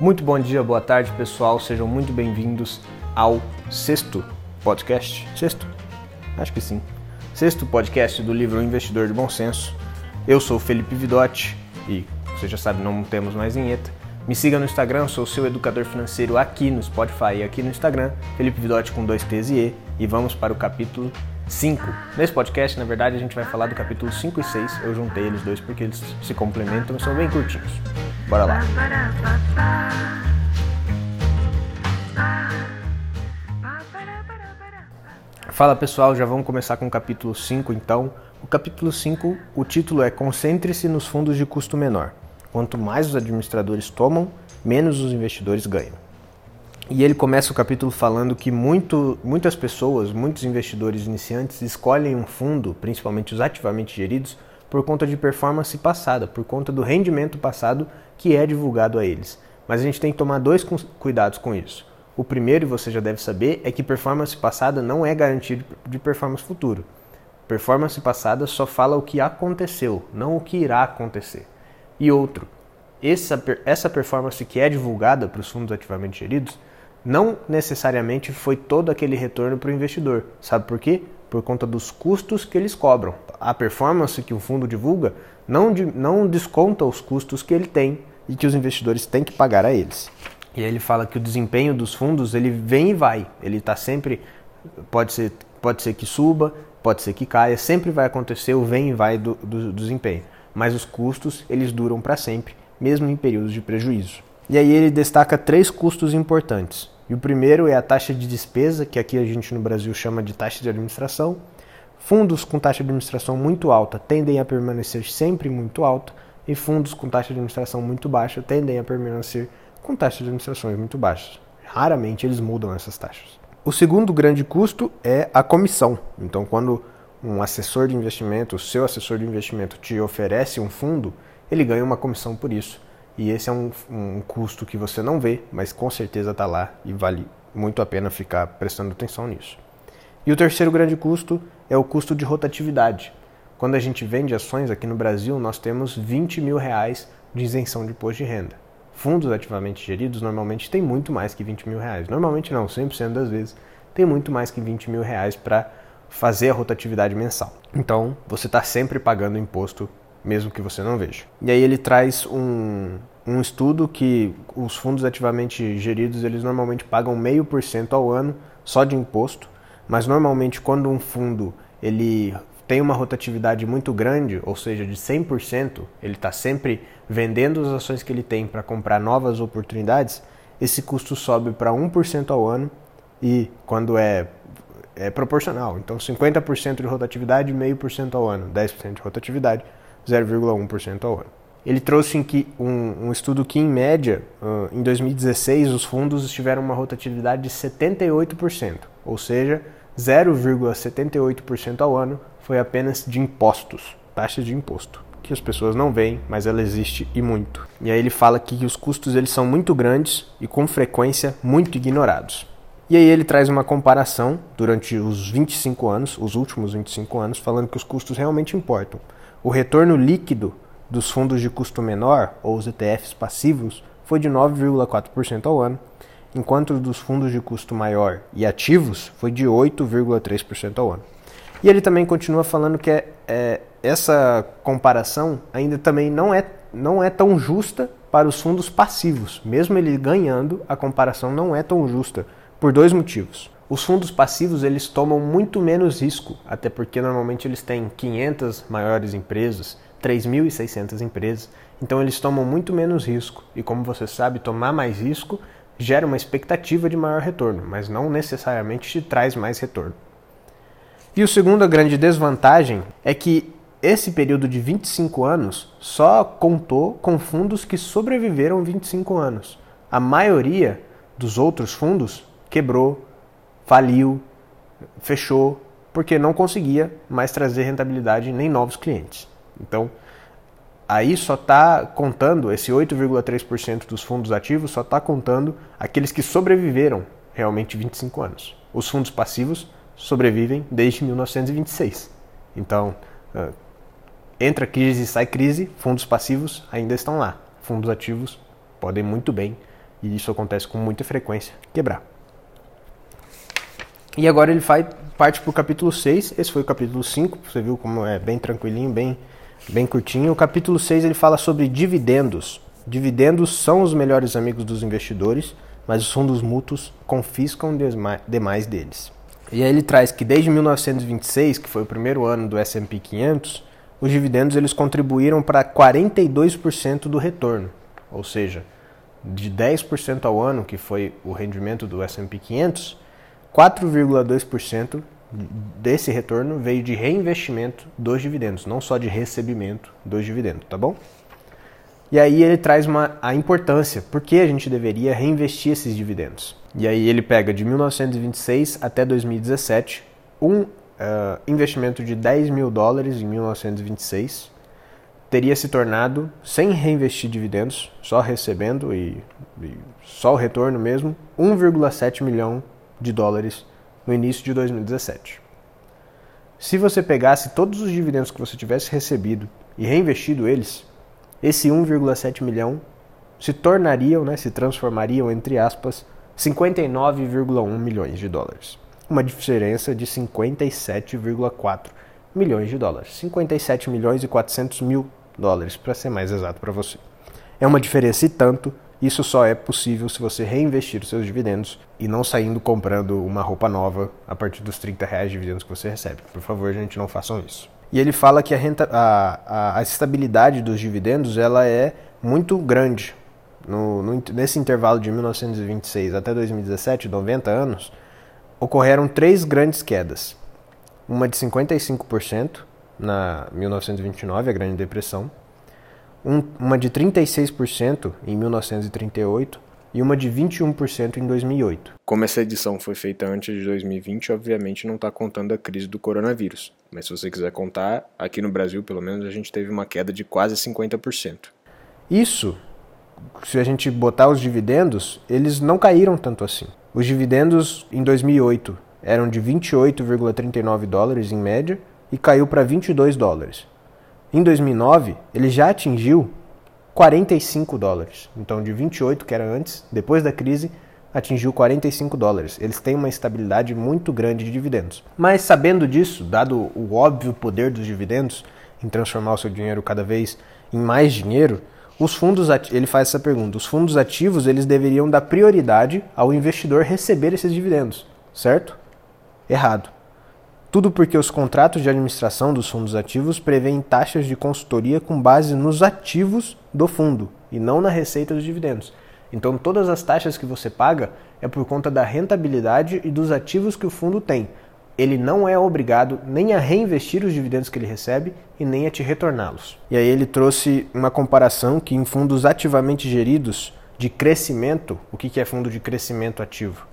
Muito bom dia, boa tarde, pessoal. Sejam muito bem-vindos ao sexto podcast. Sexto? Acho que sim. Sexto podcast do livro Investidor de Bom Senso. Eu sou Felipe Vidotti e você já sabe, não temos mais vinheta. Me siga no Instagram, sou seu educador financeiro aqui no Spotify e aqui no Instagram, Felipe Vidotti com dois T's e E. E vamos para o capítulo 5. Nesse podcast, na verdade, a gente vai falar do capítulo 5 e 6. Eu juntei eles dois porque eles se complementam e são bem curtinhos. Bora lá. Fala pessoal, já vamos começar com o capítulo 5 então. O capítulo 5, o título é Concentre-se nos fundos de custo menor. Quanto mais os administradores tomam, menos os investidores ganham. E ele começa o capítulo falando que muito, muitas pessoas, muitos investidores iniciantes escolhem um fundo, principalmente os ativamente geridos, por conta de performance passada, por conta do rendimento passado que é divulgado a eles. Mas a gente tem que tomar dois cuidados com isso. O primeiro, e você já deve saber, é que performance passada não é garantia de performance futuro. Performance passada só fala o que aconteceu, não o que irá acontecer. E outro, essa, essa performance que é divulgada para os fundos ativamente geridos não necessariamente foi todo aquele retorno para o investidor. Sabe por quê? Por conta dos custos que eles cobram. A performance que o fundo divulga não, não desconta os custos que ele tem e que os investidores têm que pagar a eles. E aí ele fala que o desempenho dos fundos ele vem e vai. Ele está sempre pode ser pode ser que suba, pode ser que caia, sempre vai acontecer o vem e vai do, do, do desempenho. Mas os custos eles duram para sempre, mesmo em períodos de prejuízo. E aí ele destaca três custos importantes. E o primeiro é a taxa de despesa, que aqui a gente no Brasil chama de taxa de administração. Fundos com taxa de administração muito alta tendem a permanecer sempre muito alta, e fundos com taxa de administração muito baixa tendem a permanecer com taxas de administrações muito baixas. Raramente eles mudam essas taxas. O segundo grande custo é a comissão. Então, quando um assessor de investimento, o seu assessor de investimento te oferece um fundo, ele ganha uma comissão por isso. E esse é um, um custo que você não vê, mas com certeza está lá e vale muito a pena ficar prestando atenção nisso. E o terceiro grande custo é o custo de rotatividade. Quando a gente vende ações aqui no Brasil, nós temos 20 mil reais de isenção de imposto de renda. Fundos ativamente geridos normalmente têm muito mais que 20 mil reais. Normalmente não, 100% das vezes tem muito mais que 20 mil reais para fazer a rotatividade mensal. Então você está sempre pagando imposto mesmo que você não veja. E aí ele traz um, um estudo que os fundos ativamente geridos eles normalmente pagam meio por cento ao ano só de imposto, mas normalmente quando um fundo ele tem uma rotatividade muito grande, ou seja, de 100%, ele está sempre vendendo as ações que ele tem para comprar novas oportunidades, esse custo sobe para 1% ao ano e quando é, é proporcional. Então 50% de rotatividade, 0,5% ao ano, 10% de rotatividade, 0,1% ao ano. Ele trouxe em que, um, um, estudo que, em média, uh, em 2016, os fundos tiveram uma rotatividade de 78%, ou seja, 0,78% ao ano foi apenas de impostos, taxa de imposto, que as pessoas não veem, mas ela existe e muito. E aí ele fala que os custos eles são muito grandes e com frequência muito ignorados. E aí ele traz uma comparação durante os 25 anos, os últimos 25 anos, falando que os custos realmente importam. O retorno líquido dos fundos de custo menor, ou os ETFs passivos, foi de 9,4% ao ano, enquanto dos fundos de custo maior e ativos foi de 8,3% ao ano. E ele também continua falando que é, é, essa comparação ainda também não é, não é tão justa para os fundos passivos. Mesmo ele ganhando, a comparação não é tão justa, por dois motivos. Os fundos passivos eles tomam muito menos risco, até porque normalmente eles têm 500 maiores empresas, 3.600 empresas, então eles tomam muito menos risco. E como você sabe, tomar mais risco gera uma expectativa de maior retorno, mas não necessariamente te traz mais retorno. E o segunda grande desvantagem é que esse período de 25 anos só contou com fundos que sobreviveram 25 anos. A maioria dos outros fundos quebrou, faliu, fechou, porque não conseguia mais trazer rentabilidade nem novos clientes. Então, aí só está contando, esse 8,3% dos fundos ativos só está contando aqueles que sobreviveram realmente 25 anos. Os fundos passivos sobrevivem desde 1926. Então, uh, entra crise e sai crise, fundos passivos ainda estão lá. Fundos ativos podem muito bem e isso acontece com muita frequência, quebrar. E agora ele vai, parte para o capítulo 6, esse foi o capítulo 5, você viu como é bem tranquilinho, bem, bem curtinho. O capítulo 6 ele fala sobre dividendos. Dividendos são os melhores amigos dos investidores, mas os fundos mútuos confiscam demais deles. E aí ele traz que desde 1926, que foi o primeiro ano do S&P 500, os dividendos eles contribuíram para 42% do retorno, ou seja, de 10% ao ano, que foi o rendimento do S&P 500, 4,2% desse retorno veio de reinvestimento dos dividendos, não só de recebimento dos dividendos, tá bom? E aí ele traz uma, a importância, por que a gente deveria reinvestir esses dividendos. E aí ele pega de 1926 até 2017 um uh, investimento de 10 mil dólares em 1926 teria se tornado, sem reinvestir dividendos, só recebendo e, e só o retorno mesmo, 1,7 milhão de dólares no início de 2017. Se você pegasse todos os dividendos que você tivesse recebido e reinvestido eles, esse 1,7 milhão se tornariam, né, se transformariam, entre aspas, 59,1 milhões de dólares. Uma diferença de 57,4 milhões de dólares. 57 milhões e 400 mil dólares, para ser mais exato para você. É uma diferença e tanto isso só é possível se você reinvestir os seus dividendos e não saindo comprando uma roupa nova a partir dos 30 reais de dividendos que você recebe. Por favor, gente, não façam isso. E ele fala que a, renta, a, a, a estabilidade dos dividendos ela é muito grande. No, no, nesse intervalo de 1926 até 2017, 90 anos, ocorreram três grandes quedas. Uma de 55% na 1929, a Grande Depressão, um, uma de 36% em 1938 e uma de 21% em 2008. Como essa edição foi feita antes de 2020, obviamente não está contando a crise do coronavírus. Mas se você quiser contar, aqui no Brasil, pelo menos, a gente teve uma queda de quase 50%. Isso, se a gente botar os dividendos, eles não caíram tanto assim. Os dividendos em 2008 eram de 28,39 dólares em média e caiu para 22 dólares. Em 2009, ele já atingiu 45 dólares. Então, de 28 que era antes, depois da crise, atingiu 45 dólares. Eles têm uma estabilidade muito grande de dividendos. Mas sabendo disso, dado o óbvio poder dos dividendos em transformar o seu dinheiro cada vez em mais dinheiro, os fundos ele faz essa pergunta: os fundos ativos eles deveriam dar prioridade ao investidor receber esses dividendos, certo? Errado. Tudo porque os contratos de administração dos fundos ativos prevêem taxas de consultoria com base nos ativos do fundo e não na receita dos dividendos. Então, todas as taxas que você paga é por conta da rentabilidade e dos ativos que o fundo tem. Ele não é obrigado nem a reinvestir os dividendos que ele recebe e nem a te retorná-los. E aí ele trouxe uma comparação que em fundos ativamente geridos de crescimento, o que é fundo de crescimento ativo?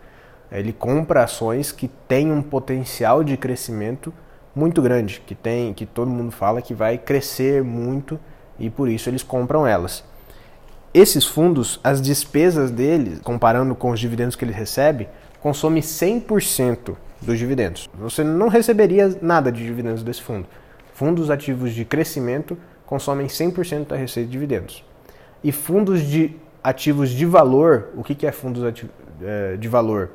Ele compra ações que têm um potencial de crescimento muito grande, que tem, que todo mundo fala que vai crescer muito e por isso eles compram elas. Esses fundos, as despesas deles, comparando com os dividendos que ele recebe, consome 100% dos dividendos. Você não receberia nada de dividendos desse fundo. Fundos ativos de crescimento consomem 100% da receita de dividendos. E fundos de ativos de valor, o que é fundos eh, de valor?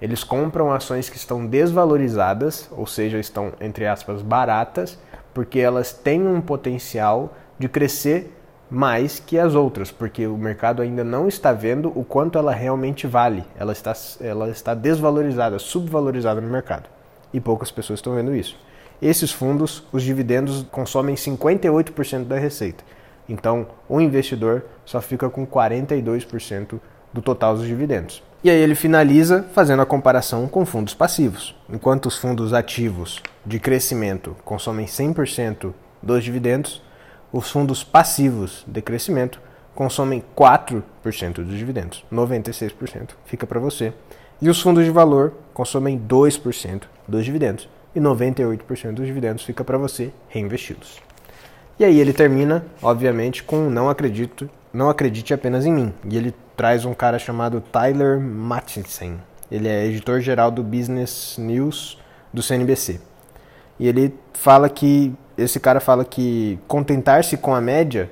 Eles compram ações que estão desvalorizadas, ou seja, estão, entre aspas, baratas, porque elas têm um potencial de crescer mais que as outras, porque o mercado ainda não está vendo o quanto ela realmente vale. Ela está, ela está desvalorizada, subvalorizada no mercado. E poucas pessoas estão vendo isso. Esses fundos, os dividendos consomem 58% da receita. Então, o investidor só fica com 42% do total dos dividendos. E aí ele finaliza fazendo a comparação com fundos passivos. Enquanto os fundos ativos de crescimento consomem 100% dos dividendos, os fundos passivos de crescimento consomem 4% dos dividendos. 96% fica para você. E os fundos de valor consomem 2% dos dividendos. E 98% dos dividendos fica para você reinvesti-los. E aí ele termina, obviamente, com não acredito, não acredite apenas em mim. E ele traz um cara chamado Tyler Mattinson. Ele é editor-geral do Business News do CNBC. E ele fala que esse cara fala que contentar-se com a média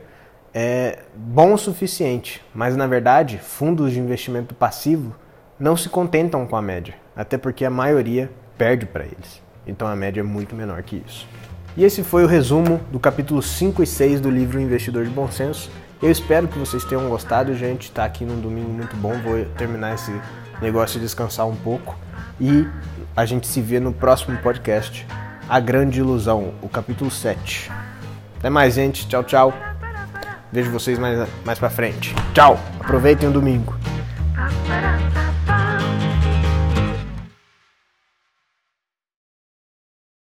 é bom o suficiente, mas na verdade, fundos de investimento passivo não se contentam com a média, até porque a maioria perde para eles. Então a média é muito menor que isso. E esse foi o resumo do capítulo 5 e 6 do livro Investidor de Bom Senso. Eu espero que vocês tenham gostado, gente. Está aqui num domingo muito bom. Vou terminar esse negócio de descansar um pouco. E a gente se vê no próximo podcast. A Grande Ilusão, o capítulo 7. Até mais, gente. Tchau, tchau. Vejo vocês mais, mais pra frente. Tchau. Aproveitem o domingo.